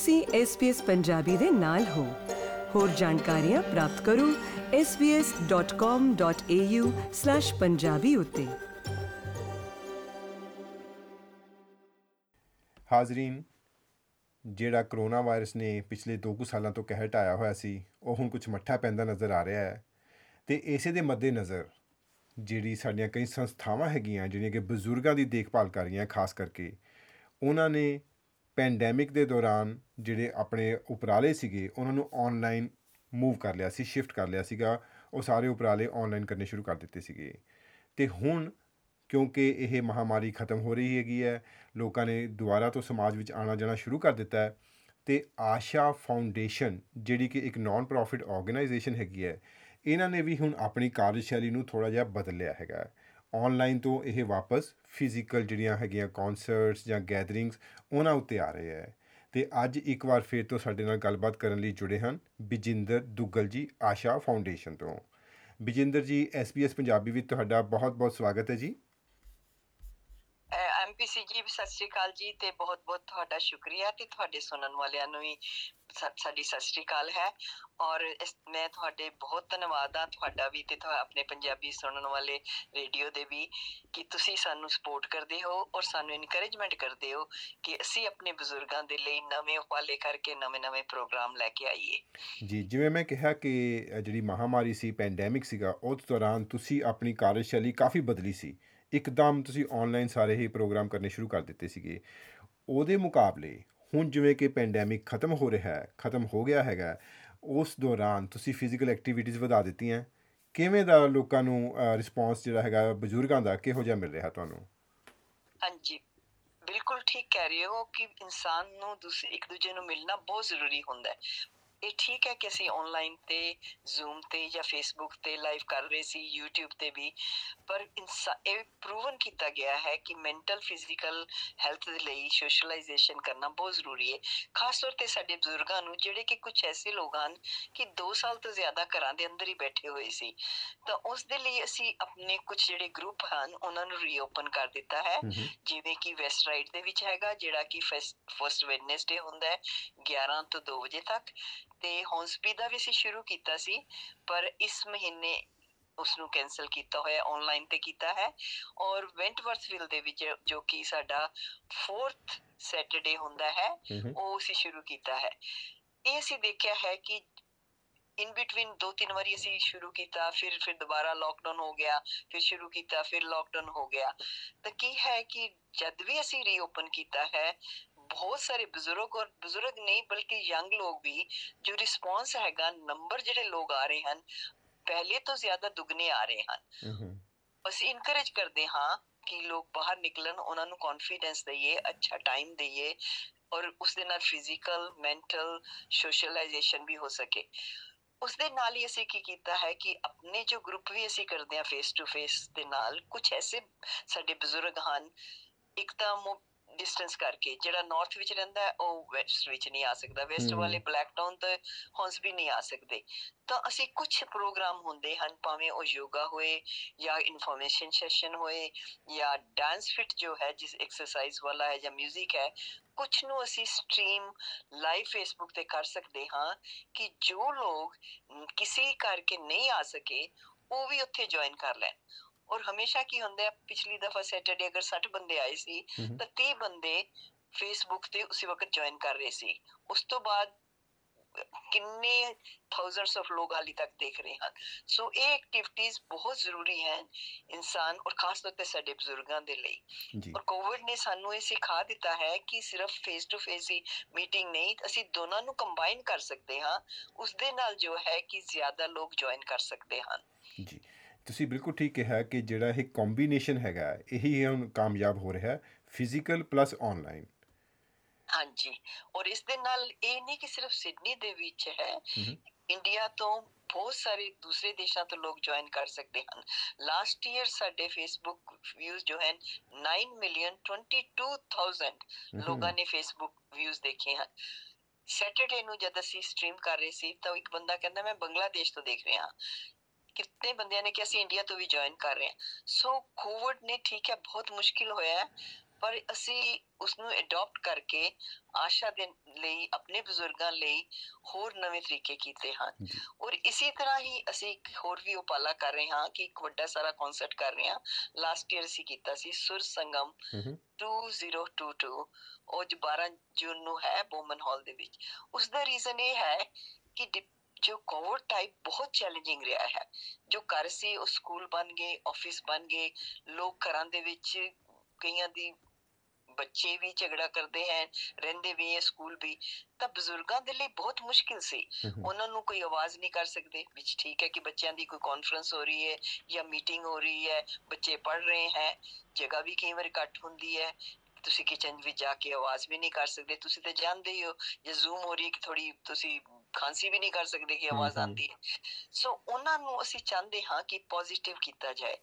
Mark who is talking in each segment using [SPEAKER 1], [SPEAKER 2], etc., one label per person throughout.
[SPEAKER 1] ਤੁਸੀਂ SBS ਪੰਜਾਬੀ ਦੇ ਨਾਲ ਹੋ। ਹੋਰ ਜਾਣਕਾਰੀਆਂ ਪ੍ਰਾਪਤ ਕਰੋ svs.com.au/punjabi ਉਤੇ।
[SPEAKER 2] ਹਾਜ਼ਰੀਨ, ਜਿਹੜਾ ਕਰੋਨਾ ਵਾਇਰਸ ਨੇ ਪਿਛਲੇ 2 ਕੁ ਸਾਲਾਂ ਤੋਂ ਕਹਿਰ ਢਾਇਆ ਹੋਇਆ ਸੀ, ਉਹ ਹੁਣ ਕੁਝ ਮੱਠਾ ਪੈਂਦਾ ਨਜ਼ਰ ਆ ਰਿਹਾ ਹੈ। ਤੇ ਇਸੇ ਦੇ ਮੱਦੇਨਜ਼ਰ ਜਿਹੜੀ ਸਾਡੀਆਂ ਕਈ ਸੰਸਥਾਵਾਂ ਹੈਗੀਆਂ, ਜਿਹੜੀਆਂ ਕਿ ਬਜ਼ੁਰਗਾਂ ਦੀ ਦੇਖਭਾਲ ਕਰ ਰਹੀਆਂ, ਖਾਸ ਕਰਕੇ, ਉਹਨਾਂ ਨੇ ਪੈਂਡੈਮਿਕ ਦੇ ਦੌਰਾਨ ਜਿਹੜੇ ਆਪਣੇ ਉਪਰਾਲੇ ਸੀਗੇ, ਉਹਨਾਂ ਨੂੰ ਆਨਲਾਈਨ ਮੂਵ ਕਰ ਲਿਆ ਸੀ ਸ਼ਿਫਟ ਕਰ ਲਿਆ ਸੀਗਾ, ਉਹ ਸਾਰੇ ਉਪਰਾਲੇ ਆਨਲਾਈਨ ਕਰਨੇ ਸ਼ੁਰੂ ਕਰ ਦਿੱਤੇ ਸੀਗੇ। ਤੇ ਹੁਣ ਕਿਉਂਕਿ ਇਹ ਮਹਾਮਾਰੀ ਖਤਮ ਹੋ ਰਹੀ ਹੈਗੀ ਹੈ, ਲੋਕਾਂ ਨੇ ਦੁਬਾਰਾ ਤੋਂ ਸਮਾਜ ਵਿੱਚ ਆਣਾ ਜਾਣਾ ਸ਼ੁਰੂ ਕਰ ਦਿੱਤਾ ਹੈ, ਤੇ ਆਸ਼ਾ ਫਾਊਂਡੇਸ਼ਨ, ਜਿਹੜੀ ਕਿ ਇੱਕ ਨਾਨ ਪ੍ਰੋਫਿਟ ਆਰਗੇਨਾਈਜੇਸ਼ਨ ਹੈਗੀ ਹੈ, ਇਹਨਾਂ ਨੇ ਵੀ ਹੁਣ ਆਪਣੀ ਕਾਰਜਸ਼ੈਲੀ ਨੂੰ ਥੋੜਾ ਜਿਹਾ ਬਦਲ ਲਿਆ ਹੈਗਾ ਆਨਲਾਈਨ ਤੋਂ ਇਹ ਵਾਪਸ ਫਿਜ਼ੀਕਲ ਜਿਹੜੀਆਂ ਹੈਗੀਆਂ ਕਨਸਰਟਸ ਜਾਂ ਗੈਦਰਿੰਗਸ ਉਹਨਾਂ ਉੱਤੇ ਆ ਰਹੇ ਹੈ। ਤੇ ਅੱਜ ਇੱਕ ਵਾਰ ਫੇਰ ਤੋਂ ਸਾਡੇ ਨਾਲ ਗੱਲਬਾਤ ਕਰਨ ਲਈ ਜੁੜੇ ਹਨ ਬਿਜਿੰਦਰ ਦੁੱਗਲ ਜੀ, ਆਸ਼ਾ ਫਾਊਂਡੇਸ਼ਨ ਤੋਂ। ਬਿਜਿੰਦਰ ਜੀ ਐਸਪੀਐਸ ਪੰਜਾਬੀ ਵਿੱਚ ਤੁਹਾਡਾ ਬਹੁਤ-ਬਹੁਤ ਸਵਾਗਤ ਹੈ ਜੀ।
[SPEAKER 3] ਐਮਪੀਸੀ ਜੀ ਸਤਿ ਸ਼੍ਰੀ ਅਕਾਲ ਜੀ ਤੇ ਬਹੁਤ ਬਹੁਤ ਤੁਹਾਡਾ ਸ਼ੁਕਰੀਆ ਤੇ ਤੁਹਾਡੇ ਸੁਣਨ ਵਾਲਿਆਂ ਨੂੰ ਵੀ ਸਾਡੀ ਸਤਿ ਸ਼੍ਰੀ ਅਕਾਲ ਹੈ। ਔਰ ਮੈਂ ਤੁਹਾਡੇ ਬਹੁਤ ਧੰਨਵਾਦ ਆ ਤੁਹਾਡਾ ਵੀ ਤੇ ਆਪਣੇ ਪੰਜਾਬੀ ਸੁਣਨ ਵਾਲੇ ਰੇਡੀਓ ਦੇ ਵੀ ਕਿ ਤੁਸੀਂ ਸਾਨੂੰ ਸਪੋਰਟ ਕਰਦੇ ਹੋ ਔਰ ਸਾਨੂੰ ਇਨਕਰੇਜਮੈਂਟ ਕਰਦੇ ਹੋ ਕਿ ਅਸੀਂ ਆਪਣੇ ਬਜ਼ੁਰਗਾਂ ਦੇ ਲਈ ਨਵੇਂ ਉਪਾਲੇ ਕਰਕੇ ਨਵੇਂ-ਨਵੇਂ ਪ੍ਰੋਗਰਾਮ ਲੈ ਕੇ ਆਈਏ।
[SPEAKER 2] ਜੀ, ਜਿਵੇਂ ਮੈਂ ਕਿਹਾ ਕਿ ਜਿਹੜੀ ਮਹਾਮਾਰੀ ਸੀ ਪੈਂਡੈਮਿਕ ਸੀਗਾ, ਉਸ ਦੌਰਾਨ ਤੁਸੀਂ ਆਪਣੀ ਕਾਰਜਸ਼ੈਲੀ ਕਾਫੀ ਬਦਲੀ ਸੀ। ਇੱਕਦਮ ਤੁਸੀਂ ਆਨਲਾਈਨ ਸਾਰੇ ਹੀ ਪ੍ਰੋਗਰਾਮ ਕਰਨੇ ਸ਼ੁਰੂ ਕਰ ਦਿੱਤੇ ਸੀਗੇ। ਉਹਦੇ ਮੁਕਾਬਲੇ ਹੁਣ ਜਿਵੇਂ ਕਿ ਪੈਂਡੈਮਿਕ ਖਤਮ ਹੋ ਰਿਹਾ ਹੈ, ਖਤਮ ਹੋ ਗਿਆ ਹੈਗਾ ਉਸ ਦੌਰਾਨ ਤੁਸੀਂ ਫਿਜ਼ੀਕਲ ਐਕਟੀਵਿਟੀਜ਼ ਵਧਾ ਦਿੱਤੀਆਂ। ਕਿਵੇਂ ਦਾ ਲੋਕਾਂ ਨੂੰ ਰਿਸਪੌਂਸ ਜਿਹੜਾ ਹੈਗਾ ਬਜ਼ੁਰਗਾਂ ਦਾ ਕਿਹੋ ਜਿਹਾ ਮਿਲ ਰਿਹਾ ਤੁਹਾਨੂੰ?
[SPEAKER 3] ਹਾਂਜੀ, ਬਿਲਕੁਲ ਠੀਕ ਕਹਿ ਰਹੇ ਹੋ ਕਿ ਇਨਸਾਨ ਨੂੰ ਦੂਸਰੇ ਇੱਕ ਦੂਜੇ ਨੂੰ ਮਿਲਣਾ ਬਹੁਤ ਜ਼ਰੂਰੀ ਹੁੰਦਾ ਹੈ। ਇਹ ਠੀਕ ਹੈ ਕਿ ਅਸੀਂ ਆਨਲਾਈਨ ਤੇ ਜ਼ੂਮ ਤੇ ਜਾਂ ਫੇਸਬੁੱਕ ਤੇ ਲਾਈਵ ਕਰ ਰਹੇ ਸੀ YouTube ਤੇ ਵੀ ਪਰ ਇਹ ਪ੍ਰੂਵਨ ਕੀਤਾ ਗਿਆ ਹੈ ਕਿ ਮੈਂਟਲ ਫਿਜ਼ੀਕਲ ਹੈਲਥ ਦੇ ਲਈ ਸੋਸ਼ਲਾਈਜੇਸ਼ਨ ਕਰਨਾ ਬਹੁਤ ਜ਼ਰੂਰੀ ਹੈ। ਖਾਸ ਤੌਰ ਤੇ ਸਾਡੇ ਬਜ਼ੁਰਗਾਂ ਨੂੰ ਜਿਹੜੇ ਕਿ ਕੁਝ ਐਸੇ ਲੋਕ ਹਨ ਕਿ 2 ਸਾਲ ਤੋਂ ਜ਼ਿਆਦਾ ਘਰਾਂ ਦੇ ਅੰਦਰ ਹੀ ਬੈਠੇ ਹੋਏ ਸੀ ਤਾਂ ਉਸ ਦੇ ਲਈ ਅਸੀਂ ਆਪਣੇ ਕੁਝ ਜਿਹੜੇ ਗਰੁੱਪ ਹਨ ਉਹਨਾਂ ਨੂੰ ਰੀਓਪਨ ਕਰ ਦਿੱਤਾ ਹੈ। ਜਿਵੇਂ ਕਿ ਵੈਸਟ ਰਾਈਟ ਦੇ ਵਿੱਚ ਹੈਗਾ ਜਿਹੜਾ ਕਿ ਫਸਟ ਵੈਡਨਸਡੇ ਹੁੰਦਾ ਹੈ 11 ਤੋਂ 2 ਵਜੇ ਤੱਕ। ਤੇ ਹੌਂਸਪੀ ਦਾ ਵੀ ਅਸੀਂ ਸ਼ੁਰੂ ਕੀਤਾ ਸੀ ਪਰ ਇਸ ਮਹੀਨੇ ਉਸ ਨੂੰ ਕੈਨਸਲ ਕੀਤਾ ਹੋਇਆ ਆਨਲਾਈਨ ਤੇ ਕੀਤਾ ਹੈ। ਔਰ ਵੈਂਟਵਰਥਵਿਲ ਦੇ ਵਿੱਚ ਜੋ ਕਿ ਸਾਡਾ 4th ਸੈਟਰਡੇ ਹੁੰਦਾ ਹੈ ਉਹ ਅਸੀਂ ਸ਼ੁਰੂ ਕੀਤਾ ਹੈ। ਇਹ ਅਸੀਂ ਦੇਖਿਆ ਹੈ ਕਿ ਇਨ ਬਿਟਵੀਨ ਦੋ ਤਿੰਨ ਵਾਰੀ ਅਸੀਂ ਸ਼ੁਰੂ ਕੀਤਾ ਫਿਰ ਫਿਰ ਦੁਬਾਰਾ ਲਾਕਡਾਊਨ ਹੋ ਗਿਆ ਫਿਰ ਸ਼ੁਰੂ ਕੀਤਾ ਫਿਰ ਲਾਕਡਾਊਨ ਹੋ ਗਿਆ। ਤਾਂ ਕੀ ਹੈ ਕਿ ਜਦ ਵੀ ਅਸੀਂ ਰੀਓਪਨ ਕੀਤਾ ਹੈ ਬਹੁਤ ਸਾਰੇ ਬਜ਼ੁਰਗ ਔਰ ਬਜ਼ੁਰਗ ਨਹੀਂ ਬਲਕਿ ਯੰਗ ਲੋਕ ਵੀ ਜੋ ਰਿਸਪੌਂਸ ਹੈਗਾ ਨੰਬਰ ਜਿਹੜੇ ਲੋਕ ਆ ਰਹੇ ਹਨ ਪਹਿਲੇ ਤੋਂ ਜ਼ਿਆਦਾ ਦੁੱਗਣੇ ਆ ਰਹੇ ਹਨ। ਅਸੀਂ ਇਨਕਰੇਜ ਕਰਦੇ ਹਾਂ ਕਿ ਲੋਕ ਬਾਹਰ ਨਿਕਲਣ ਉਹਨਾਂ ਨੂੰ ਕੌਨਫੀਡੈਂਸ ਦਈਏ ਅੱਛਾ ਟਾਈਮ ਦਈਏ ਔਰ ਉਸ ਦੇ ਨਾਲ ਫਿਜ਼ੀਕਲ ਮੈਂਟਲ ਸੋਸ਼ਲਾਈਜੇਸ਼ਨ ਵੀ ਹੋ ਸਕੇ। ਉਸ ਦੇ ਨਾਲ ਹੀ ਅਸੀਂ ਕੀ ਕੀਤਾ ਹੈ ਕਿ ਆਪਣੇ ਜੋ ਗਰੁੱਪ ਵੀ ਅਸੀਂ ਕਰਦੇ ਹਾਂ ਫੇਸ ਟੂ ਫੇਸ ਦੇ ਨਾਲ ਕੁਝ ਐਸੇ ਸਾਡੇ ਬਜ਼ੁਰਗ ਹਨ ਇੱਕ ਤਾਂ ਡਿਸਟੈਂਸ ਕਰਕੇ ਜਿਹੜਾ ਨਾਰਥ ਵਿੱਚ ਰਹਿੰਦਾ ਹੈ ਉਹ ਵੈਸਟ ਵਿੱਚ ਨਹੀਂ ਆ ਸਕਦਾ। ਵੈਸਟ ਵਾਲੇ ਬਲੈਕ ਟਾਊਨ ਤੇ ਹੌਂਸ ਵੀ ਨਹੀਂ ਆ ਸਕਦੇ। ਤਾਂ ਅਸੀਂ ਕੁਝ ਪ੍ਰੋਗਰਾਮ ਹੁੰਦੇ ਹਨ ਭਾਵੇਂ ਉਹ ਯੋਗਾ ਹੋਏ ਜਾਂ ਇਨਫੋਰਮੇਸ਼ਨ ਸੈਸ਼ਨ ਹੋਏ ਜਾਂ ਡਾਂਸ ਫਿਟ ਜੋ ਹੈ ਜਿਸ ਐਕਸਰਸਾਈਜ਼ ਵਾਲਾ ਹੈ ਜਾਂ 뮤직 ਹੈ ਕੁਝ ਨੂੰ ਅਸੀਂ ਸਟ੍ਰੀਮ ਲਾਈਵ ਫੇਸਬੁੱਕ ਤੇ ਕਰ ਸਕਦੇ ਹਾਂ ਕਿ ਜੋ ਲੋਕ ਕਿਸੇ ਕਰਕੇ ਨਹੀਂ ਆ ਸਕੇ ਉਹ ਵੀ ਉੱਥੇ ਜੁਆਇਨ ਕਰ ਲੈਣ। ਔਰ ਹਮੇਸ਼ਾ ਕੀ ਹੁੰਦਾ ਹੈ ਪਿਛਲੀ ਦਫਾ ਸੈਟਰਡੇ ਅਗਰ 60 ਬੰਦੇ ਆਏ ਸੀ ਤਾਂ 30 ਬੰਦੇ ਫੇਸਬੁੱਕ ਤੇ ਉਸੇ ਵਕਤ ਜੁਆਇਨ ਕਰ ਰਹੇ ਸੀ ਉਸ ਤੋਂ ਬਾਅਦ ਕਿੰਨੇ ਥਾਊਜ਼ੈਂਡਸ ਆਫ ਲੋਕ ਹਾਲੀ ਤੱਕ ਦੇਖ ਰਹੇ ਹਨ ਸੋ ਇਹ ਐਕਟੀਵਿਟੀਆਂ ਬਹੁਤ ਜ਼ਰੂਰੀ ਹਨ ਇਨਸਾਨ ਔਰ ਖਾਸ ਤੌਰ ਤੇ ਸਾਡੇ ਬਜ਼ੁਰਗਾਂ ਦੇ ਲਈ ਔਰ ਕੋਵਿਡ ਨੇ ਸਾਨੂੰ ਇਹ ਸਿਖਾ ਦਿੱਤਾ ਹੈ ਕਿ ਸਿਰਫ ਫੇਸ ਟੂ ਫੇਸ ਹੀ ਮੀਟਿੰਗ ਨਹੀਂ ਅਸੀਂ ਦੋਨਾਂ ਨੂੰ ਕੰਬਾਈਨ ਕਰ ਸਕਦੇ ਹਾਂ ਉਸ ਦੇ ਨਾਲ ਜੋ ਹੈ ਕਿ ਜ਼ਿਆਦਾ ਲੋਕ ਜੁਆਇਨ ਕਰ ਸਕਦੇ ਹਨ
[SPEAKER 2] ਜੀ ਤੁਸੀਂ ਬਿਲਕੁਲ ਠੀਕ ਕਿਹਾ ਕਿ ਜਿਹੜਾ ਇਹ ਕੰਬੀਨੇਸ਼ਨ ਹੈਗਾ ਇਹੀ ਹੁਣ ਕਾਮਯਾਬ ਹੋ ਰਿਹਾ ਹੈ ਫਿਜ਼ੀਕਲ ਪਲੱਸ ਆਨਲਾਈਨ
[SPEAKER 3] ਹਾਂਜੀ। ਔਰ ਇਸ ਦੇ ਨਾਲ ਇਹ ਨਹੀਂ ਕਿ ਸਿਰਫ ਸਿਡਨੀ ਦੇ ਵਿੱਚ ਹੈ ਇੰਡੀਆ ਤੋਂ ਬਹੁਤ ਸਾਰੇ ਦੂਸਰੇ ਦੇਸ਼ਾਂ ਤੋਂ ਲੋਕ ਜੁਆਇਨ ਕਰ ਸਕਦੇ ਹਨ। ਲਾਸਟ ਈਅਰ ਸਾਡੇ ਫੇਸਬੁੱਕ ਵਿਊਜ਼ ਜੋ ਹਨ 9 ਮਿਲੀਅਨ 22000 ਲੋਕਾਂ ਨੇ ਫੇਸਬੁੱਕ ਵਿਊਜ਼ ਦੇਖੇ ਹਨ। ਸੈਟਰਡੇ ਨੂੰ ਜਦ ਅਸੀਂ ਸਟ੍ਰੀਮ ਕਰ ਰਹੇ ਸੀ ਤਾਂ ਇੱਕ ਬੰਦਾ ਕਹਿੰਦਾ ਮੈਂ ਬੰਗਲਾਦੇਸ਼ ਤੋਂ ਦੇਖ ਰਿਹਾ ਕਿੰਨੇ ਬੰਦਿਆਂ ਨੇ ਕਿ ਅਸੀਂ ਇੰਡੀਆ ਤੋਂ ਵੀ ਜੁਆਇਨ ਕਰ ਰਹੇ ਹਾਂ। ਸੋ ਕੋਵਿਡ ਨੇ ਠੀਕ ਹੈ ਬਹੁਤ ਮੁਸ਼ਕਿਲ ਹੋਇਆ ਹੈ ਪਰ ਅਸੀਂ ਉਸ ਨੂੰ ਅਡਾਪਟ ਕਰਕੇ ਆਸ਼ਾ ਦੇ ਲਈ ਆਪਣੇ ਬਜ਼ੁਰਗਾਂ ਲਈ ਹੋਰ ਨਵੇਂ ਤਰੀਕੇ ਕੀਤੇ ਹਨ। ਔਰ ਇਸੇ ਤਰ੍ਹਾਂ ਹੀ ਅਸੀਂ ਇੱਕ ਹੋਰ ਵੀ ਉਪਾਲਾ ਕਰ ਰਹੇ ਹਾਂ ਕਿ ਇੱਕ ਵੱਡਾ ਸਾਰਾ ਕਨਸਰਟ ਕਰ ਰਹੇ ਹਾਂ। ਲਾਸਟ ਈਅਰ ਅਸੀਂ ਕੀਤਾ ਸੀ ਸੁਰ ਸੰਗਮ
[SPEAKER 2] ਹੂੰ ਹੂੰ
[SPEAKER 3] 2022 ਉਹ ਜੋ 12 ਜੂਨ ਨੂੰ ਹੈ ਬੋਮਨ ਹਾਲ ਦੇ ਵਿੱਚ। ਉਸ ਦਾ ਰੀਜ਼ਨ ਇਹ ਹੈ ਕਿ ਜੋ ਕੋਵਿਡ ਟਾਈਪ ਬਹੁਤ ਚੈਲੰਜਿੰਗ ਰਿਹਾ ਹੈ। ਜੋ ਘਰ ਸੀ ਉਹ ਸਕੂਲ ਬਣ ਗਏ ਆਫਿਸ ਬਣ ਗਏ। ਲੋਕ ਘਰਾਂ ਦੇ ਵਿੱਚ ਕਈਆਂ ਦੀ ਬੱਚੇ ਵੀ ਝਗੜਾ ਕਰਦੇ ਹਨ ਰਹਿੰਦੇ ਵੀ ਹੈ ਸਕੂਲ ਵੀ। ਤਾਂ ਬਜ਼ੁਰਗਾਂ ਦੇ ਲਈ ਬਹੁਤ ਮੁਸ਼ਕਿਲ ਸੀ। ਉਹਨਾਂ ਨੂੰ ਕੋਈ ਆਵਾਜ਼ ਨਹੀਂ ਕਰ ਸਕਦੇ ਵਿੱਚ ਠੀਕ ਹੈ ਕਿ ਬੱਚਿਆਂ ਦੀ ਕੋਈ ਕਾਨਫਰੰਸ ਹੋ ਰਹੀ ਹੈ ਜਾਂ ਮੀਟਿੰਗ ਹੋ ਰਹੀ ਹੈ ਬੱਚੇ ਪੜ ਰਹੇ ਹੈ ਜਗ੍ਹਾ ਵੀ ਕਈ ਵਾਰ ਘੱਟ ਹੁੰਦੀ ਹੈ। ਤੁਸੀਂ ਕਿਚਨ ਵਿੱਚ ਜਾ ਕੇ ਆਵਾਜ਼ ਵੀ ਨਹੀਂ ਕਰ ਸਕਦੇ। ਤੁਸੀਂ ਤਾਂ ਜਾਣਦੇ ਹੀ ਹੋ ਜੇ ਜ਼ੂਮ ਹੋ ਰਹੀ ਹੈ ਕਿ ਥੋੜੀ ਤੁਸੀਂ ਖਾਂਸੀ ਵੀ ਨਹੀਂ ਕਰ ਸਕਦੇ ਕਿ ਆਵਾਜ਼। ਆਉਂਦੀ ਹੈ। ਸੋ ਉਹਨਾਂ ਨੂੰ ਅਸੀਂ ਚਾਹੁੰਦੇ ਹਾਂ ਕਿ ਪੋਜ਼ਿਟਿਵ ਕੀਤਾ ਜਾਏ।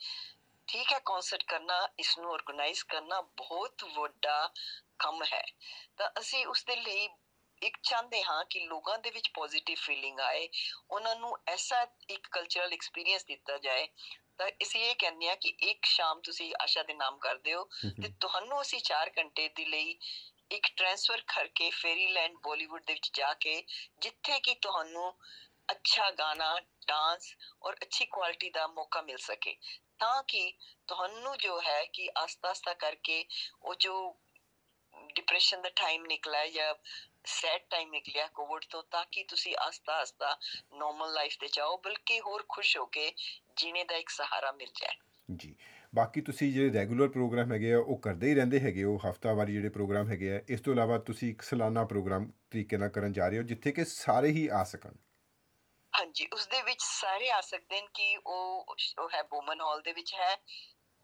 [SPEAKER 3] ਠੀਕ ਹੈ ਕਨਸਰਟ ਕਰਨਾ ਇਸ ਨੂੰ ਆਰਗੇਨਾਈਜ਼ ਕਰਨਾ ਬਹੁਤ ਵੱਡਾ ਕੰਮ ਹੈ। ਤਾਂ ਅਸੀਂ ਉਸ ਦੇ ਲਈ ਇੱਕ ਚਾਹੁੰਦੇ ਹਾਂ ਕਿ ਲੋਕਾਂ ਦੇ ਵਿੱਚ ਪੋਜ਼ਿਟਿਵ ਫੀਲਿੰਗ ਆਏ ਉਹਨਾਂ ਨੂੰ ਐਸਾ ਇੱਕ ਕਲਚਰਲ ਐਕਸਪੀਰੀਅੰਸ ਦਿੱਤਾ ਜਾਏ। ਤਾਂ ਅਸੀਂ ਇਹ ਕਹਿੰਦੇ ਹਾਂ ਕਿ ਇੱਕ ਸ਼ਾਮ ਤੁਸੀਂ ਆਸ਼ਾ ਦੇ ਨਾਮ ਕਰਦੇ ਹੋ ਤੇ ਤੁਹਾਨੂੰ ਅਸੀਂ 4 ਘੰਟੇ ਦੇ ਲਈ ਇੱਕ ਟ੍ਰਾਂਸਫਰ ਕਰਕੇ ਫੇਰੀਲੈਂਡ ਬਾਲੀਵੁੱਡ ਦੇ ਵਿੱਚ ਜਾ ਕੇ, ਜਿੱਥੇ ਕਿ ਤੁਹਾਨੂੰ ਅੱਛਾ ਗਾਣਾ ਡਾਂਸ ਔਰ ਅੱਛੀ ਕੁਆਲਿਟੀ ਦਾ ਮੌਕਾ ਮਿਲ ਸਕੇ। ਤਾਂ ਕਿ ਤੁਹਾਨੂੰ ਜੋ ਹੈ ਕਿ ਆਸਤਾ ਆਸਤਾ ਕਰਕੇ ਉਹ ਜੋ ਡਿਪਰੈਸ਼ਨ ਦਾ ਟਾਈਮ ਨਿਕਲਾ ਹੈ ਜਾਂ ਸੈਡ ਟਾਈਮ ਨਿਕਲਿਆ ਕੋਵਿਡ ਤੋਂ, ਤਾਂ ਕਿ ਤੁਸੀਂ ਆਸਤਾ ਆਸਤਾ ਨਾਰਮਲ ਲਾਈਫ ਤੇ ਜਾਓ, ਬਲਕਿ ਹੋਰ ਖੁਸ਼ ਹੋ ਕੇ ਜੀਣੇ ਦਾ ਇੱਕ ਸਹਾਰਾ ਮਿਲ ਜਾਏ।
[SPEAKER 2] ਜੀ। ਬਾਕੀ ਤੁਸੀਂ ਜਿਹੜੇ ਰੈਗੂਲਰ ਪ੍ਰੋਗਰਾਮ ਹੈਗੇ ਆ, ਉਹ ਕਰਦੇ ਹੀ ਰਹਿੰਦੇ ਹੈਗੇ ਹੋ, ਹਫਤਾਵਾਰੀ ਜਿਹੜੇ ਪ੍ਰੋਗਰਾਮ ਹੈਗੇ ਆ, ਇਸ ਤੋਂ ਇਲਾਵਾ ਤੁਸੀਂ ਇੱਕ ਸਾਲਾਨਾ ਪ੍ਰੋਗਰਾਮ ਤਰੀਕੇ ਨਾਲ ਕਰਨ ਜਾ ਰਹੇ ਹੋ, ਜਿੱਥੇ ਕਿ ਸਾਰੇ ਹੀ ਆ ਸਕਣ।
[SPEAKER 3] ਹਾਂਜੀ ਉਸ ਦੇ ਵਿੱਚ ਸਾਰੇ ਆ ਸਕਦੇ ਨੇ ਕਿ ਉਹ ਉਹ ਹੈ ਬੋਮਨ ਹਾਲ ਦੇ ਵਿੱਚ ਹੈ।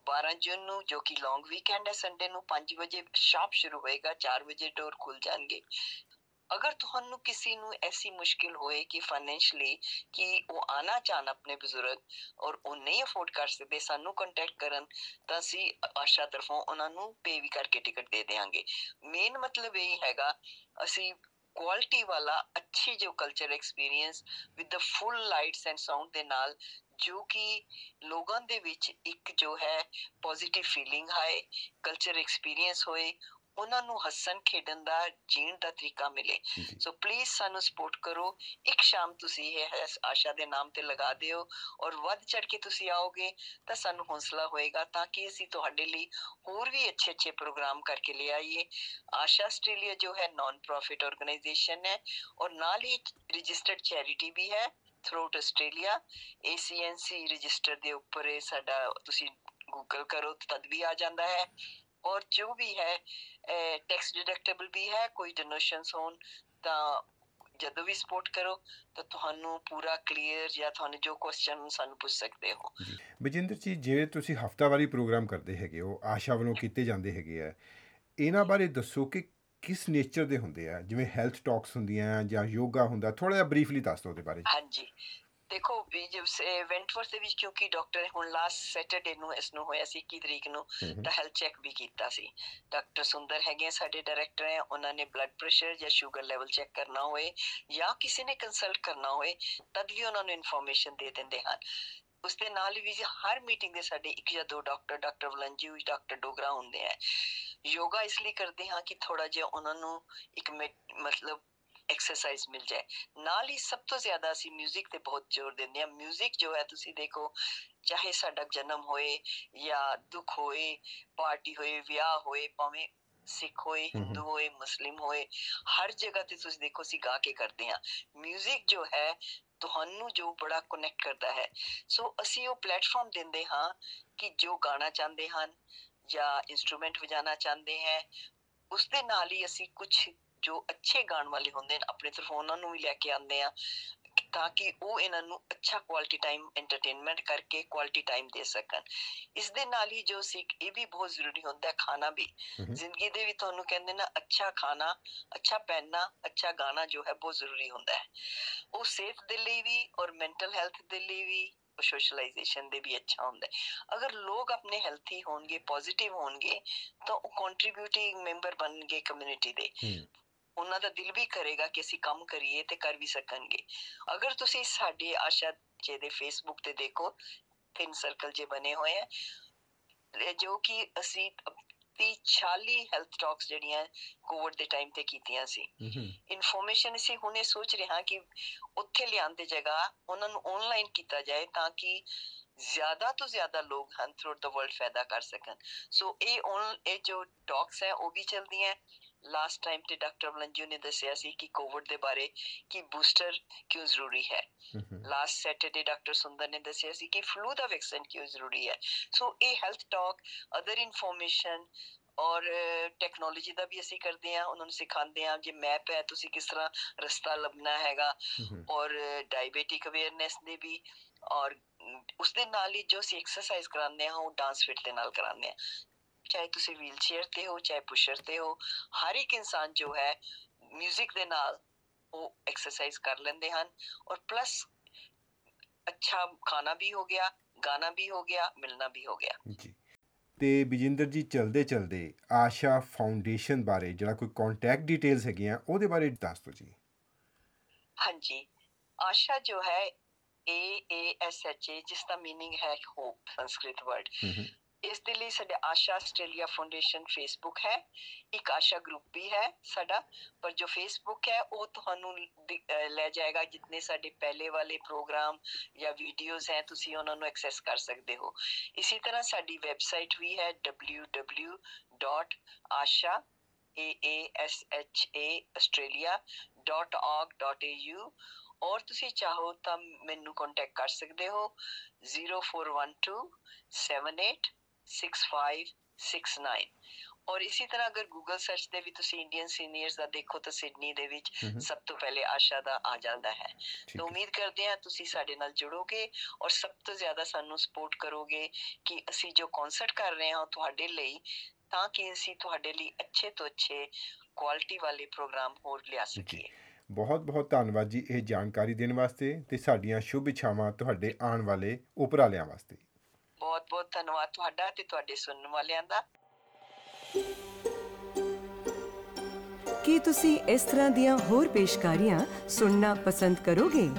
[SPEAKER 3] 12 ਜੂਨ ਨੂੰ, ਜੋ ਕਿ ਲੌਂਗ ਵੀਕਐਂਡ ਹੈ, ਸੰਡੇ ਨੂੰ 5 ਵਜੇ ਸ਼ਾਪ ਸ਼ੁਰੂ ਹੋਏਗਾ 4 ਵਜੇ ਡੋਰ ਖੁੱਲ ਜਾਣਗੇ। ਅਗਰ ਤੁਹਾਨੂੰ ਕਿਸੇ ਨੂੰ ਐਸੀ ਮੁਸ਼ਕਿਲ ਹੋਏ ਕਿ ਫਾਈਨੈਂਸ਼ਲੀ ਕਿ ਉਹ ਆਣਾ ਚਾਹਨ ਆਪਣੇ ਬਜ਼ੁਰਗ ਔਰ ਉਹ ਨਹੀਂ ਅਫੋਰਡ ਕਰ ਸਕਦੇ, ਸਾਨੂੰ ਕੰਟੈਕਟ ਕਰਨ, ਤਾਂ ਅਸੀਂ ਆਸ਼ਾ ਤਰਫੋਂ ਉਹਨਾਂ ਨੂੰ ਪੇ ਵੀ ਕਰਕੇ ਟਿਕਟ ਦੇ ਦੇਵਾਂਗੇ ਮੇਨ ਮਤਲਬ ਇਹ ਹੈਗਾ, ਅਸੀਂ ਕੁਆਲਿਟੀ ਵਾਲਾ, ਅੱਛੀ ਜੋ culture experience with the full lights and sound ਦੇ ਨਾਲ, ਜੋ ਕਿ ਲੋਕਾਂ ਦੇ ਵਿੱਚ ਇੱਕ ਜੋ ਹੈ ਪੋਜ਼ਿਟਿਵ ਫੀਲਿੰਗ ਆਏ ਕਲਚਰ ਐਕਸਪੀਰੀਅੰਸ ਹੋਏ ਉਹਨਾਂ ਨੂੰ ਹੱਸਣ ਖੇਡਣ ਦਾ ਜੀਣ ਦਾ ਤਰੀਕਾ ਮਿਲੇ। ਸੋ ਪਲੀਜ਼ ਸਾਨੂੰ ਸਪੋਰਟ ਕਰੋ। ਇੱਕ ਸ਼ਾਮ ਤੁਸੀਂ ਇਹ ਆਸ਼ਾ ਦੇ ਨਾਮ ਤੇ ਲਗਾ ਦਿਓ ਔਰ ਵੱਧ ਚੜ ਕੇ ਤੁਸੀਂ ਆਓਗੇ ਤਾਂ ਸਾਨੂੰ ਹੌਸਲਾ ਹੋਏਗਾ ਤਾਂ ਕਿ ਅਸੀਂ ਤੁਹਾਡੇ ਲਈ ਹੋਰ ਵੀ ਅੱਛੇ ਅੱਛੇ ਪ੍ਰੋਗਰਾਮ ਕਰਕੇ ਲੈ ਆਈਏ। ਆਸ਼ਾ ਆਸਟ੍ਰੇਲੀਆ ਜੋ ਹੈ ਨਾਨ ਪ੍ਰੋਫਿਟ ਆਰਗੇਨਾਈਜੇਸ਼ਨ ਹੈ ਔਰ ਨਾਲ ਹੀ ਰਜਿਸਟਰਡ ਚੈਰਿਟੀ ਵੀ ਹੈ ਥਰੂਟ ਆਸਟ੍ਰੇਲੀਆ ACNC ਰਜਿਸਟਰ ਦੇ ਉੱਪਰ ਇਹ ਸਾਡਾ ਤੁਸੀਂ ਗੂਗਲ ਕਰੋ ਤਦ ਵੀ ਆ ਜਾਂਦਾ ਹੈ। ਔਰ ਜੋ ਵੀ ਹੈ ਟੈਕਸ ਡਿਡਕਟੇਬਲ ਵੀ ਹੈ ਕੋਈ ਡੋਨੇਸ਼ਨਸ ਹੋਣ ਤਾਂ ਜਦੋਂ ਵੀ ਸਪੋਰਟ ਕਰੋ ਤਾਂ ਤੁਹਾਨੂੰ ਪੂਰਾ ਕਲੀਅਰ ਜਾਂ ਤੁਹਾਨੂੰ ਜੋ ਕੁਐਸਚਨ ਸਾਨੂੰ ਪੁੱਛ ਸਕਦੇ ਹੋ।
[SPEAKER 2] ਬਜਿੰਦਰ ਜੀ ਜਿਵੇਂ ਤੁਸੀਂ ਹਫਤਾਵਾਰੀ ਪ੍ਰੋਗਰਾਮ ਕਰਦੇ ਹੈਗੇ ਹੋ ਆਸ਼ਾ ਵੱਲੋਂ ਕੀਤੇ ਜਾਂਦੇ ਹੈਗੇ ਆ ਇਹਨਾਂ ਬਾਰੇ ਦੱਸੋ ਕਿ ਕਿਸ ਨੇਚਰ ਦੇ ਹੁੰਦੇ ਆ? ਜਿਵੇਂ ਹੈਲਥ ਟਾਕਸ ਹੁੰਦੀਆਂ ਜਾਂ ਯੋਗਾ ਹੁੰਦਾ ਥੋੜਾ ਜਿਹਾ ਬਰੀਫਲੀ ਦੱਸ ਦਿਓ ਉਹਦੇ ਬਾਰੇ।
[SPEAKER 3] ਹਾਂਜੀ। ਦੇਖੋ ਵੀ ਜਬ ਸੇ ਵੈਂਟਵਰਥ ਦੇ ਵਿੱਚ ਕਿਉਂਕਿ ਡਾਕਟਰ ਹੁਣ ਲਾਸਟ ਸੈਟਰਡੇ ਨੂੰ ਇਸ ਨੂੰ ਹੋਇਆ ਸੀ 21 ਤਰੀਕ ਨੂੰ ਤਾਂ ਹੈਲਥ ਚੈੱਕ ਵੀ ਕੀਤਾ ਸੀ। ਡਾਕਟਰ ਸੁੰਦਰ ਹੈਗੇ ਸਾਡੇ ਡਾਇਰੈਕਟਰ ਹੈ ਉਹਨਾਂ ਨੇ ਬਲੱਡ ਪ੍ਰੈਸ਼ਰ ਜਾਂ ਸ਼ੂਗਰ ਲੈਵਲ ਚੈੱਕ ਕਰਨਾ ਹੋਏ ਜਾਂ ਕਿਸੇ ਨੇ ਕੰਸਲਟ ਕਰਨਾ ਹੋਏ ਤਦ ਵੀ ਉਹਨਾਂ ਨੂੰ ਇਨਫੋਰਮੇਸ਼ਨ ਦੇ ਦਿੰਦੇ ਹਨ। ਉਸ ਦੇ ਨਾਲ ਵੀ ਹਰ ਮੀਟਿੰਗ ਦੇ ਸਾਡੇ ਇੱਕ ਜਾਂ ਦੋ ਡਾਕਟਰ ਡਾਕਟਰ ਵਲੰਜੀ ਡਾਕਟਰ ਡੋਗਰਾ ਹੁੰਦੇ ਆ। ਯੋਗਾ ਇਸ ਲਈ ਕਰਦੇ ਹਾਂ ਕਿ ਥੋੜਾ ਜਿਹਾ ਉਹਨਾਂ ਨੂੰ ਇੱਕ ਮਤਲਬ ਐਕਸਰਸਾਈਜ਼ ਮਿਲ ਜਾਏ ਨਾਲ ਹੀ ਸਭ ਤੋਂ ਜ਼ਿਆਦਾ ਅਸੀਂ 뮤직 ਤੇ ਬਹੁਤ ਜ਼ੋਰ ਦਿੰਦੇ ਹਾਂ 뮤직 ਜੋ ਹੈ ਤੁਸੀਂ ਦੇਖੋ ਚਾਹੇ ਸਾਡਾ ਜਨਮ ਹੋਏ ਜਾਂ ਦੁੱਖ ਹੋਏ ਪਾਰਟੀ ਹੋਏ ਵਿਆਹ ਹੋਏ ਭਾਵੇਂ ਸਿੱਖ ਹੋਏ
[SPEAKER 2] ਹਮ ਹਮ।
[SPEAKER 3] ਹਿੰਦੂ ਹੋਏ ਮੁਸਲਿਮ ਹੋਏ ਹਰ ਜਗ੍ਹਾ ਤੇ ਤੁਸੀਂ ਦੇਖੋ ਅਸੀਂ ਗਾ ਕੇ ਕਰਦੇ ਹਾਂ 뮤직 ਜੋ ਹੈ ਤੁਹਾਨੂੰ ਜੋ ਬੜਾ ਕਨੈਕਟ ਕਰਦਾ ਹੈ ਸੋ ਅਸੀਂ ਉਹ ਪਲੇਟਫਾਰਮ ਦਿੰਦੇ ਹਾਂ ਕਿ ਜੋ ਗਾਣਾ ਚਾਹੁੰਦੇ ਹਨ ਜਾਂ ਇਨਸਟਰੂਮੈਂਟ ਵਜਾਣਾ ਚਾਹੁੰਦੇ ਹੈ ਉਸ ਦੇ ਨਾਲ ਹੀ ਅਸੀਂ ਕੁਝ ਜੋ ਅੱਛੇ ਗਾਣ ਵਾਲੇ ਹੁੰਦੇ ਨੇ ਆਪਣੇ ਤਰਫੋਂ ਉਹਨਾਂ ਨੂੰ ਵੀ ਲੈ ਕੇ ਆਉਂਦੇ ਆ ਤਾਂ ਕਿ ਉਹ ਇਹਨਾਂ ਨੂੰ ਅੱਛਾ ਕੁਆਲਿਟੀ ਟਾਈਮ ਐਂਟਰਟੇਨਮੈਂਟ ਕਰਕੇ ਕੁਆਲਿਟੀ ਟਾਈਮ ਦੇ ਸਕਣ। ਇਸ ਦੇ ਨਾਲ ਹੀ ਜੋ ਸਿੱਖ ਇਹ ਵੀ ਬਹੁਤ ਜ਼ਰੂਰੀ ਹੁੰਦਾ ਹੈ ਖਾਣਾ ਵੀ। ਜ਼ਿੰਦਗੀ ਦੇ ਵੀ ਤੁਹਾਨੂੰ ਕਹਿੰਦੇ ਨਾ ਅੱਛਾ ਖਾਣਾ ਅੱਛਾ ਪਹਿਨਣਾ ਅੱਛਾ ਗਾਣਾ ਜੋ ਹੈ ਬਹੁਤ ਜ਼ਰੂਰੀ ਹੁੰਦਾ ਹੈ। ਉਹ ਸਿਹਤ ਦੇ ਲਈ ਵੀ ਔਰ ਮੈਂਟਲ ਹੈਲਥ ਦੇ ਲਈ ਵੀ ਸੋਸ਼ਲਾਈਜੇਸ਼ਨ ਦੇ ਵੀ ਅੱਛਾ ਹੁੰਦਾ ਹੈ। ਅਗਰ ਲੋਕ ਆਪਣੇ ਹੈਲਥੀ ਹੋਣਗੇ ਪੋਜ਼ਿਟਿਵ ਹੋਣਗੇ ਤਾਂ ਉਹ ਕੰਟਰੀਬਿਊਟਿੰਗ ਮੈਂਬਰ ਬਣਨਗੇ ਕਮਿਊਨਿਟੀ ਦੇ। ਉਹਨਾਂ ਦਾ ਦਿਲ ਵੀ ਕਰੇਗਾ ਕਿ ਅਸੀਂ ਕੰਮ ਕਰੀਏ ਤੇ ਕਰ ਵੀ ਸਕਣਗੇ। ਅਗਰ ਤੁਸੀਂ ਸਾਡੇ ਆਸ਼ਾ ਜੀ ਦੇ ਫੇਸਬੁੱਕ ਤੇ ਦੇਖੋ ਤਿੰਨ ਸਰਕਲ ਜੇ ਬਣੇ ਹੋਏ ਆ ਇਹ ਜੋ ਕਿ ਅਸੀਂ 30 40 ਹੈਲਥ ਟਾਕਸ ਜਿਹੜੀਆਂ ਕੋਵਿਡ ਦੇ ਟਾਈਮ ਤੇ ਕੀਤੀਆਂ ਸੀ। ਇਨਫੋਰਮੇਸ਼ਨ ਅਸੀਂ ਹੁਣੇ ਸੋਚ ਰਹੇ ਕਿ ਉੱਥੇ ਲਿਆਉਣ ਦੀ ਜਗ੍ਹਾ ਉਹਨਾਂ ਨੂੰ ਆਨਲਾਈਨ ਕੀਤਾ ਜਾਏ ਤਾਂ ਕਿ ਜ਼ਿਆਦਾ ਤੋਂ ਜ਼ਿਆਦਾ ਲੋਕ ਹਨ ਥਰੂ ਦ ਵਰਲਡ ਫਾਇਦਾ ਕਰ ਸਕਣ। ਸੋ ਇਹ ਇਹ ਜੋ ਟਾਕਸ ਹੈ ਉਹ ਵੀ ਚਲਦੀਆਂ। ਲਾਸਟ ਟਾਈਮ ਤੇ ਡਾਕਟਰ ਮਲੰਜੂ ਨੇ ਦੱਸਿਆ ਸੀ ਕਿ ਕੋਵਿਡ ਦੇ ਬਾਰੇ ਕਿ ਬੂਸਟਰ ਕਿਉਂ ਜ਼ਰੂਰੀ ਹੈ। ਲਾਸਟ ਸੈਟਰਡੇ ਡਾਕਟਰ ਸੁੰਦਰ ਨੇ ਦੱਸਿਆ ਸੀ ਕਿ ਫਲੂ ਦਾ ਵੈਕਸੀਨ ਕਿਉਂ ਜ਼ਰੂਰੀ ਹੈ। ਸੋ ਇਹ ਹੈਲਥ ਟਾਕ ਅਦਰ ਇਨਫੋਰਮੇਸ਼ਨ ਔਰ ਟੈਕਨੋਲੋਜੀ ਦਾ ਵੀ ਅਸੀਂ ਕਰਦੇ ਹਾਂ ਉਹਨਾਂ ਨੂੰ ਸਿਖਾਉਂਦੇ ਹਾਂ ਜੇ ਮੈਪ ਹੈ ਤੁਸੀਂ ਕਿਸ ਤਰ੍ਹਾਂ ਰਸਤਾ ਲੱਭਣਾ ਹੈਗਾ। ਔਰ ਡਾਇਬੀਟਿਕ ਅਵੇਅਰਨੈਸ ਦੇ ਵੀ ਔਰ ਉਸ ਦੇ ਨਾਲ ਹੀ ਜੋ ਅਸੀਂ ਐਕਸਰਸਾਈਜ਼ ਕਰਾਉਂਦੇ ਹਾਂ ਉਹ ਡਾਂਸ ਫਿਟ ਦੇ ਨਾਲ ਕਰਾਉਂਦੇ ਹਾਂ। ਚਾਹੇ ਤੁਸੀਂ ਵੀਲ ਚੇਅਰ ਤੇ ਹੋ ਚਾਹੇ ਪੁਸ਼ਰ ਤੇ ਹੋ ਹਰ ਇੱਕ ਇਨਸਾਨ ਜੋ ਹੈ 뮤직 ਦੇ ਨਾਲ ਉਹ ਐਕਸਰਸਾਈਜ਼ ਕਰ ਲੈਂਦੇ ਹਨ ਔਰ ਪਲੱਸ ਅੱਛਾ ਖਾਣਾ ਵੀ ਹੋ ਗਿਆ ਗਾਣਾ ਵੀ ਹੋ ਗਿਆ ਮਿਲਣਾ ਵੀ ਹੋ ਗਿਆ
[SPEAKER 2] ਜੀ ਤੇ ਵਿਜਿੰਦਰ ਜੀ ਚਲਦੇ ਚਲਦੇ ਆਸ਼ਾ ਫਾਊਂਡੇਸ਼ਨ ਬਾਰੇ ਜਿਹੜਾ ਕੋਈ ਕੰਟੈਕਟ ਡਿਟੇਲਸ ਹੈਗੀਆਂ ਉਹਦੇ ਬਾਰੇ ਦੱਸ ਦਿਓ ਜੀ
[SPEAKER 3] ਹਾਂਜੀ ਆਸ਼ਾ ਜੋ ਹੈ ਏ ਏ ਐਸ ਐਚ ਏ ਜਿਸ ਦਾ मीनिंग ਹੈ ਹੋਪ ਸੰਸਕ੍ਰਿਤ ਵਰਡ
[SPEAKER 2] ਹੂੰ
[SPEAKER 3] ਇਸ ਦੇ ਲਈ ਸਾਡੇ ਆਸ਼ਾ ਆਸਟ੍ਰੇਲੀਆ ਫਾਊਂਡੇਸ਼ਨ ਫੇਸਬੁੱਕ ਹੈ, ਇੱਕ ਆਸ਼ਾ ਗਰੁੱਪ ਵੀ ਹੈ ਸਾਡਾ, ਪਰ ਜੋ ਫੇਸਬੁੱਕ ਹੈ ਉਹ ਤੁਹਾਨੂੰ ਲੈ ਜਾਏਗਾ ਜਿੰਨੇ ਸਾਡੇ ਪਹਿਲੇ ਵਾਲੇ ਪ੍ਰੋਗਰਾਮ ਜਾਂ ਵੀਡੀਓਜ਼ ਹੈ, ਤੁਸੀਂ ਉਹਨਾਂ ਨੂੰ ਐਕਸੈਸ ਕਰ ਸਕਦੇ ਹੋ। ਇਸੇ ਤਰ੍ਹਾਂ ਸਾਡੀ ਵੈਬਸਾਈਟ ਵੀ ਹੈ www.asha a a s h a australia.org.au ਔਰ ਤੁਸੀਂ ਚਾਹੋ ਤਾਂ ਮੈਨੂੰ ਕੰਟੈਕਟ ਕਰ ਸਕਦੇ ਹੋ 0412 786569 ਔਰ ਇਸੇ ਤਰ੍ਹਾਂ ਅਗਰ ਗੂਗਲ ਸਰਚ ਦੇ ਵੀ ਤੁਸੀਂ ਇੰਡੀਅਨ ਸੀਨੀਅਰਸ ਦਾ ਦੇਖੋ ਤਾਂ ਸਿਡਨੀ ਦੇ ਵਿੱਚ ਸਭ ਤੋਂ ਪਹਿਲੇ ਆਸ਼ਾ ਦਾ ਆ ਜਾਂਦਾ ਹੈ। ਤਾਂ ਉਮੀਦ ਕਰਦੇ ਹਾਂ ਤੁਸੀਂ ਸਾਡੇ ਨਾਲ ਜੁੜੋਗੇ ਔਰ ਸਭ ਤੋਂ ਜ਼ਿਆਦਾ ਸਾਨੂੰ ਸਪੋਰਟ ਕਰੋਗੇ ਕਿ ਅਸੀਂ ਜੋ ਕਨਸਰਟ ਕਰ ਰਹੇ ਹਾਂ ਤੁਹਾਡੇ ਲਈ ਤਾਂ ਕਿ ਅਸੀਂ ਤੁਹਾਡੇ ਲਈ ਅੱਛੇ ਤੋਂ ਅੱਛੇ ਕੁਆਲਿਟੀ ਵਾਲੇ ਪ੍ਰੋਗਰਾਮ ਹੋਰ ਲਿਆ ਸਕੀਏ।
[SPEAKER 2] ਬਹੁਤ ਬਹੁਤ ਧੰਨਵਾਦ ਜੀ ਇਹ ਜਾਣਕਾਰੀ ਦੇਣ ਵਾਸਤੇ ਤੇ ਸਾਡੀਆਂ ਸ਼ੁਭ ਇੱਛਾਵਾਂ ਤੁਹਾਡੇ ਆਉਣ ਵਾਲੇ ਉਪਰਾਲਿਆਂ ਵਾਸਤੇ।
[SPEAKER 3] ਬਹੁਤ ਬਹੁਤ ਧੰਨਵਾਦ ਤੁਹਾਡਾ ਤੇ ਤੁਹਾਡੇ ਸੁਣਨ ਵਾਲਿਆਂ ਦਾ।
[SPEAKER 1] ਕੀ ਤੁਸੀਂ ਇਸ ਤਰ੍ਹਾਂ ਦੀਆਂ ਹੋਰ ਪੇਸ਼ਕਾਰੀਆਂ ਸੁਣਨਾ ਪਸੰਦ ਕਰੋਗੇ?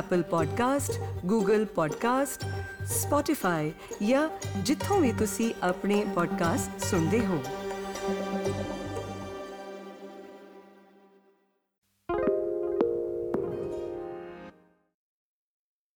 [SPEAKER 1] Apple podcast Google podcast Spotify ਜਾਂ ਜਿੱਥੋਂ ਵੀ ਤੁਸੀਂ ਆਪਣੇ ਪੋਡਕਾਸਟ ਸੁਣਦੇ ਹੋ।